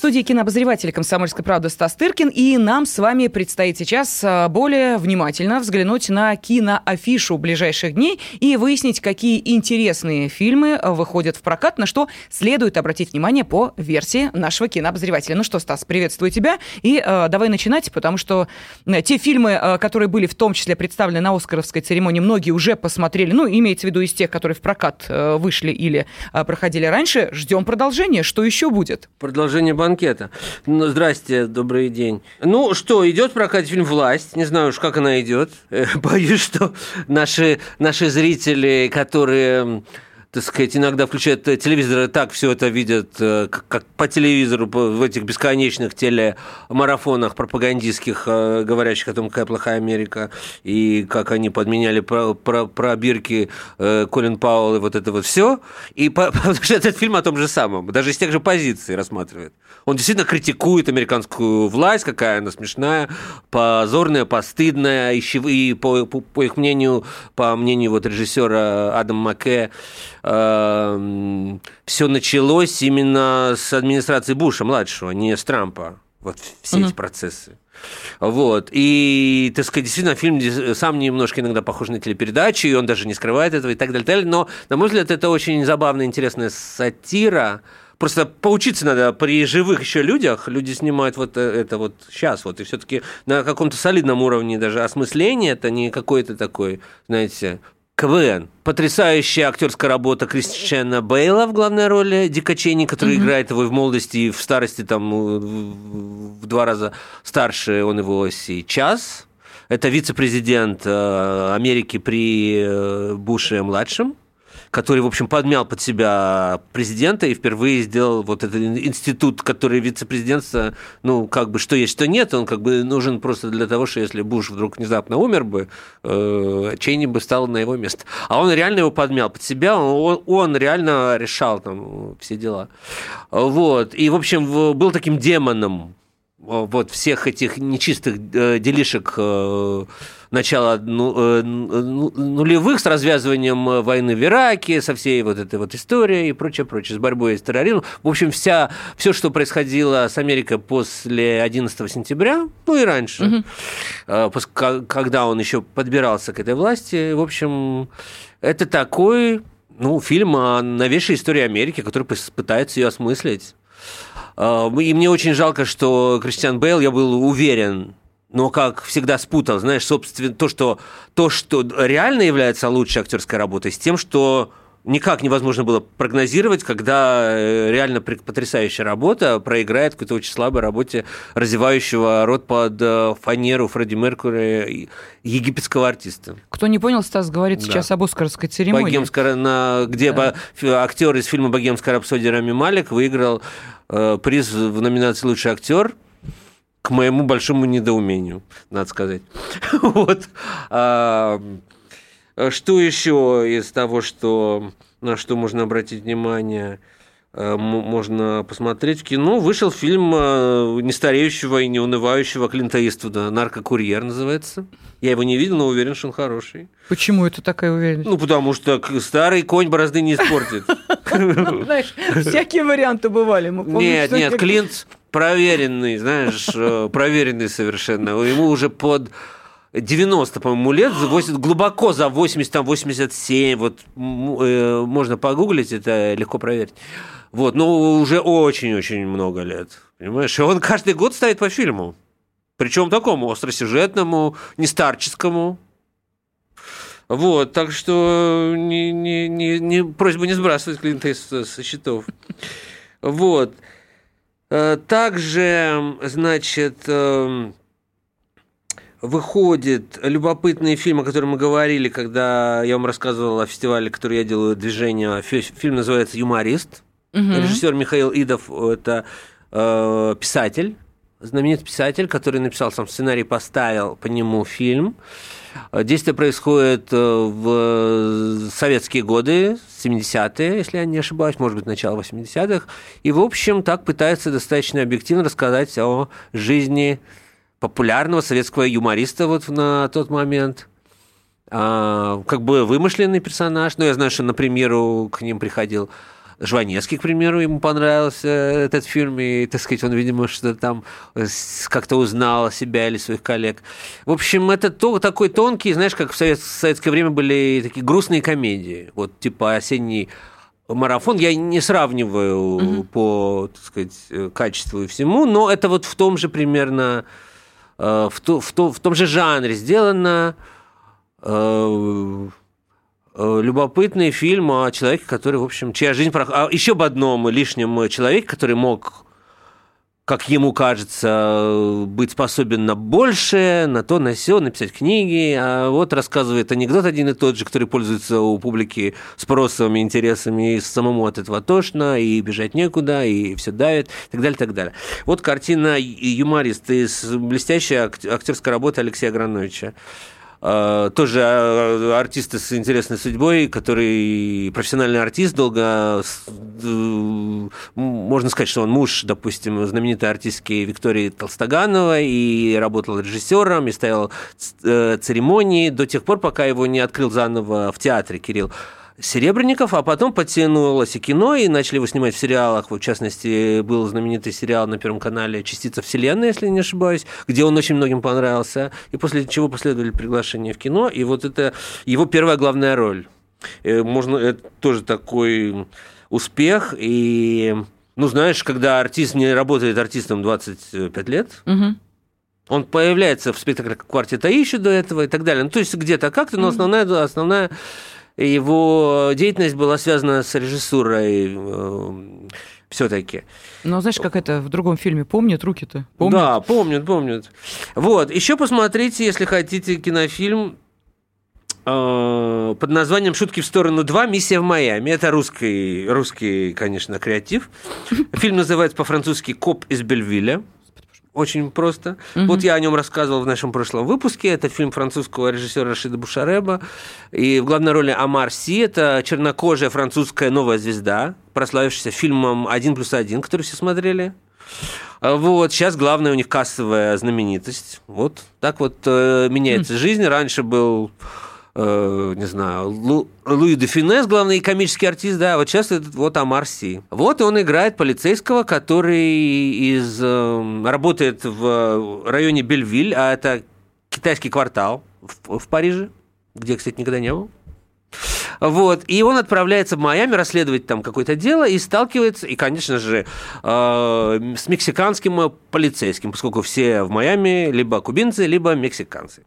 студии кинообозреватель «Комсомольской правды» Стас Тыркин. И нам с вами предстоит сейчас а, более внимательно взглянуть на киноафишу ближайших дней и выяснить, какие интересные фильмы а, выходят в прокат, на что следует обратить внимание по версии нашего кинообозревателя. Ну что, Стас, приветствую тебя. И э, давай начинать, потому что те фильмы, э, которые были в том числе представлены на Оскаровской церемонии, многие уже посмотрели. Ну, имеется в виду из тех, которые в прокат э, вышли или э, проходили раньше. Ждем продолжения. Что еще будет? Продолжение банкета. Ну, здрасте, добрый день. Ну что, идет прокат фильм «Власть». Не знаю уж, как она идет. Боюсь, что наши, наши зрители, которые так сказать, иногда включают телевизор и так все это видят, э, как по телевизору, в этих бесконечных телемарафонах пропагандистских, э, говорящих о том, какая плохая Америка, и как они подменяли про, э, Колин Пауэлл и вот это вот все. И потому что этот фильм о том же самом, даже из тех же позиций рассматривает. Он действительно критикует американскую власть, какая она смешная, позорная, постыдная, и по, по, по их мнению, по мнению вот режиссера Адама Маке, э, все началось именно с администрации Буша младшего, не с Трампа. Вот все mm-hmm. эти процессы. Вот. И, так сказать, действительно, фильм сам немножко иногда похож на телепередачу, и он даже не скрывает этого и так далее. так далее. Но, на мой взгляд, это очень забавная, интересная сатира. Просто поучиться надо при живых еще людях. Люди снимают вот э, это вот сейчас. Вот, и все-таки на каком-то солидном уровне даже осмысления. Это не какой-то такой, знаете, КВН. Потрясающая актерская работа Кристиана Бейла в главной роли Дика Чейни, который mm-hmm. играет его и в молодости, и в старости там в два раза старше он его сейчас. Это вице-президент э, Америки при э, Буше младшем который, в общем, подмял под себя президента и впервые сделал вот этот институт, который вице-президентство, ну, как бы, что есть, что нет, он как бы нужен просто для того, что если Буш вдруг внезапно умер бы, э, Чейни бы стал на его место. А он реально его подмял под себя, он, он реально решал там все дела. Вот. И, в общем, был таким демоном вот всех этих нечистых э, делишек э, начала ну, э, ну, нулевых с развязыванием войны в Ираке, со всей вот этой вот историей и прочее, прочее, с борьбой с терроризмом. В общем, вся, все, что происходило с Америкой после 11 сентября, ну и раньше, угу. когда он еще подбирался к этой власти, в общем, это такой ну, фильм о новейшей истории Америки, который пытается ее осмыслить. И мне очень жалко, что Кристиан Бейл, я был уверен, но как всегда спутал, знаешь, собственно, то, что, то, что реально является лучшей актерской работой, с тем, что никак невозможно было прогнозировать, когда э, реально потрясающая работа проиграет какой-то очень слабой работе развивающего рот под э, фанеру Фредди Меркури египетского артиста. Кто не понял, Стас говорит да. сейчас об Оскарской церемонии. Богемская, на, где да. актер из фильма «Богемская рапсодия» Рами Малик выиграл Э, приз в номинации «Лучший актер», к моему большому недоумению, надо сказать. вот. А, что еще из того, что, на что можно обратить внимание? Э, можно посмотреть в кино. Вышел фильм э, нестареющего и неунывающего Клинта Иствуда «Наркокурьер» называется. Я его не видел, но уверен, что он хороший. Почему это такая уверенность? Ну, потому что старый конь борозды не испортит. Знаешь, всякие варианты бывали. Нет, нет, Клинт проверенный, знаешь, э, проверенный совершенно. Ему уже под 90, по-моему, лет, глубоко за 80, там, 87, вот э, можно погуглить, это легко проверить. Вот, но уже очень-очень много лет, понимаешь? И он каждый год ставит по фильму. Причем такому остросюжетному, не старческому. Вот, так что не, не, не, не, просьба не сбрасывать Клинта со счетов. Вот. Э, также, значит, эм, выходит любопытный фильм, о котором мы говорили, когда я вам рассказывал о фестивале, который я делаю, движение. Фильм называется «Юморист». Угу. Режиссер Михаил Идов – это э, писатель знаменитый писатель, который написал сам сценарий, поставил по нему фильм. Действие происходит э, в советские годы, 70-е, если я не ошибаюсь, может быть, начало 80-х. И, в общем, так пытается достаточно объективно рассказать о жизни популярного советского юмориста вот на тот момент. а, как бы вымышленный персонаж. Но я знаю, что на к ним приходил Жванецкий, к примеру, ему понравился этот фильм, и, так сказать, он, видимо, что-то там как-то узнал себя или своих коллег. В общем, это то, такой тонкий, знаешь, как в, совет, в советское время были такие грустные комедии, вот типа «Осенний марафон». Я не сравниваю угу. по, так сказать, качеству и всему, но это вот в том же примерно, э, в, то, в, то, в том же жанре сделано э, Э, любопытный фильм о человеке, который, в общем, чья жизнь... А еще об одном лишнем человеке, который мог, как ему кажется, быть способен на большее, на то, на все, написать книги. А вот рассказывает анекдот один и тот же, который пользуется у публики спросом, интересами, и самому от этого тошно, и бежать некуда, и все давит, и так далее, и так далее. Вот картина «Юморист» из блестящей актерской работы Алексея Грановича. Э, тоже э, артисты с интересной судьбой, который профессиональный артист, долго, э, можно сказать, что он муж, допустим, знаменитой артистки Виктории Толстогановой, и работал режиссером, и стоял церемонии до тех пор, пока его не открыл заново в театре Кирилл. Серебренников, а потом подтянулось и кино, и начали его снимать в сериалах. В частности, был знаменитый сериал на Первом канале «Частица Вселенной», если не ошибаюсь, где он очень многим понравился, и после чего последовали приглашения в кино, и вот это его первая главная роль. Э, можно, это тоже такой успех, и, ну, знаешь, когда артист не работает артистом 25 лет, угу. Он появляется в спектакле «Квартета еще до этого и так далее. Ну, то есть где-то как-то, но основная, основная его деятельность была связана с режиссурой э, все-таки. Ну, знаешь, как это в другом фильме помнят руки-то? Помнят? Да, помнят, помнят. Вот, еще посмотрите, если хотите, кинофильм э, под названием «Шутки в сторону 2. Миссия в Майами». Это русский, русский, конечно, креатив. Фильм называется по-французски «Коп из Бельвиля». Очень просто. Угу. Вот я о нем рассказывал в нашем прошлом выпуске. Это фильм французского режиссера Рашида Бушареба. И в главной роли Амар Си. Это чернокожая французская новая звезда, прославившаяся фильмом «Один плюс один», который все смотрели. Вот, сейчас главная у них кассовая знаменитость. Вот так вот э, меняется mm. жизнь. Раньше был э, не знаю, Лу, Луи де Финес, главный комический артист, да, вот сейчас этот вот Амар Си. Вот он играет полицейского, который из, э, работает в районе Бельвиль, а это китайский квартал в, в Париже, где, кстати, никогда не был. Вот. И он отправляется в Майами расследовать там какое-то дело и сталкивается, и, конечно же, э, с мексиканским полицейским, поскольку все в Майами либо кубинцы, либо мексиканцы.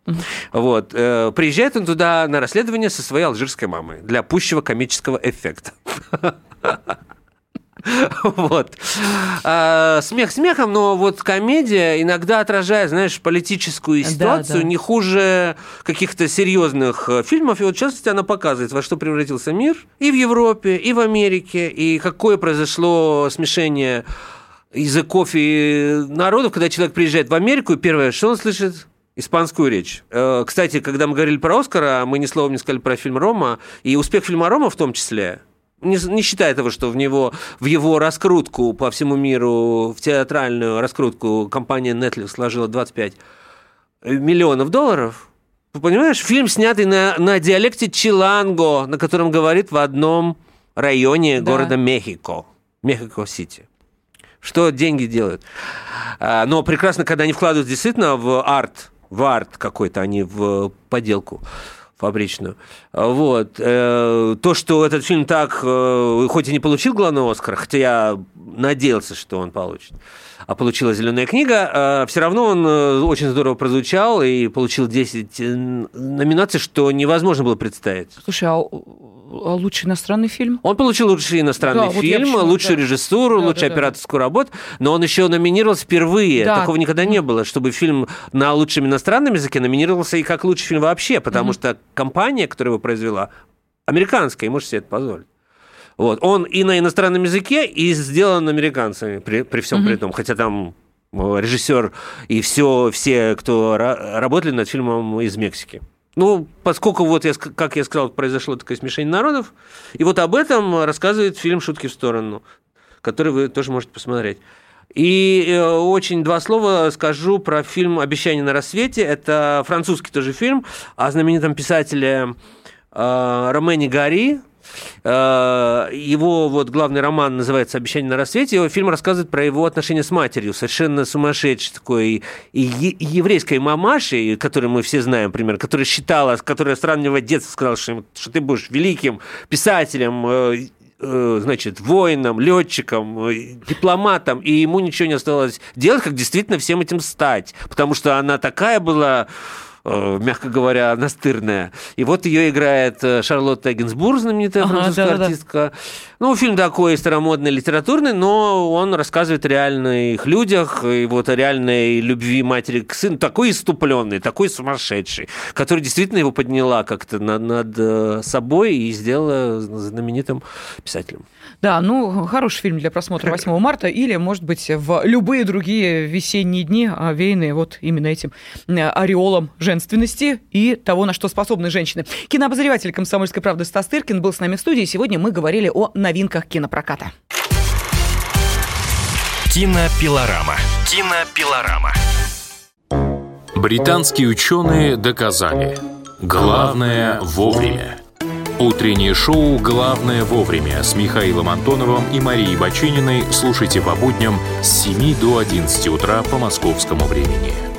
Вот. Э, приезжает он туда на расследование со своей алжирской мамой для пущего комического эффекта. Вот. А, смех смехом, но вот комедия иногда отражает, знаешь, политическую ситуацию да, да. не хуже каких-то серьезных э, фильмов. И вот, в частности, она показывает, во что превратился мир и в Европе, и в Америке, и какое произошло смешение языков и народов, когда человек приезжает в Америку, и первое, что он слышит, испанскую речь. Э, кстати, когда мы говорили про Оскара, мы ни словом не сказали про фильм «Рома», и успех фильма «Рома» в том числе – не, не считая того, что в него, в его раскрутку по всему миру, в театральную раскрутку компания Netflix сложила 25 миллионов долларов, понимаешь, фильм, снятый на, на диалекте Чиланго, на котором говорит в одном районе да. города Мехико, Мехико-Сити. Что деньги делают? А, но прекрасно, когда они вкладывают действительно в арт, в арт какой-то, а не в поделку фабричную. Вот. Э, то, что этот фильм так, э, хоть и не получил главного Оскара, хотя я надеялся, что он получит, а получила «Зеленая книга», э, все равно он очень здорово прозвучал и получил 10 номинаций, что невозможно было представить. Слушай, а а лучший иностранный фильм? Он получил лучший иностранный да, фильм, вот лучшую да. режиссуру, да, лучшую да, операторскую да. работу, но он еще номинировался впервые. Да. Такого никогда не было, чтобы фильм на лучшем иностранном языке номинировался и как лучший фильм вообще, потому mm что компания, которая его произвела, американская, и может себе это позволить. Вот. Он и на иностранном языке, и сделан американцами при, при всем mm при том, хотя там э, режиссер и все, все, кто работали над фильмом из Мексики. Ну, поскольку, вот, я, как я сказал, произошло такое смешение народов, и вот об этом рассказывает фильм «Шутки в сторону», который вы тоже можете посмотреть. И э, очень два слова скажу про фильм «Обещание на рассвете». Это французский тоже фильм о знаменитом писателе э, Ромене Гари, Э, его вот главный роман называется «Обещание на рассвете». Его фильм рассказывает про его отношения с матерью, совершенно сумасшедшей такой и еврейской мамашей, которую мы все знаем, например, которая считала, которая с раннего детства сказала, что, что ты будешь великим писателем, э, э, значит, воином, летчиком, дипломатом, и ему ничего не осталось делать, как действительно всем этим стать, потому что она такая была Э, мягко говоря, настырная. И вот ее играет э, Шарлотта Гинзбург, знаменитая ага, французская да, артистка. Да. Ну, фильм такой старомодный, литературный, но он рассказывает о реальных людях, и вот о реальной любви матери к сыну, такой иступленный, такой сумасшедший, который действительно его подняла как-то над, над э, собой и сделала знаменитым писателем. Да, ну, хороший фильм для просмотра 8 марта или, может быть, в любые другие весенние дни, овеянные вот именно этим ореолом женственности и того, на что способны женщины. Кинообозреватель «Комсомольской правды» Стас Тыркин был с нами в студии. Сегодня мы говорили о новинках кинопроката. Кинопилорама. Кинопилорама. Британские ученые доказали. Главное вовремя. Утреннее шоу «Главное вовремя» с Михаилом Антоновым и Марией Бачининой слушайте по будням с 7 до 11 утра по московскому времени.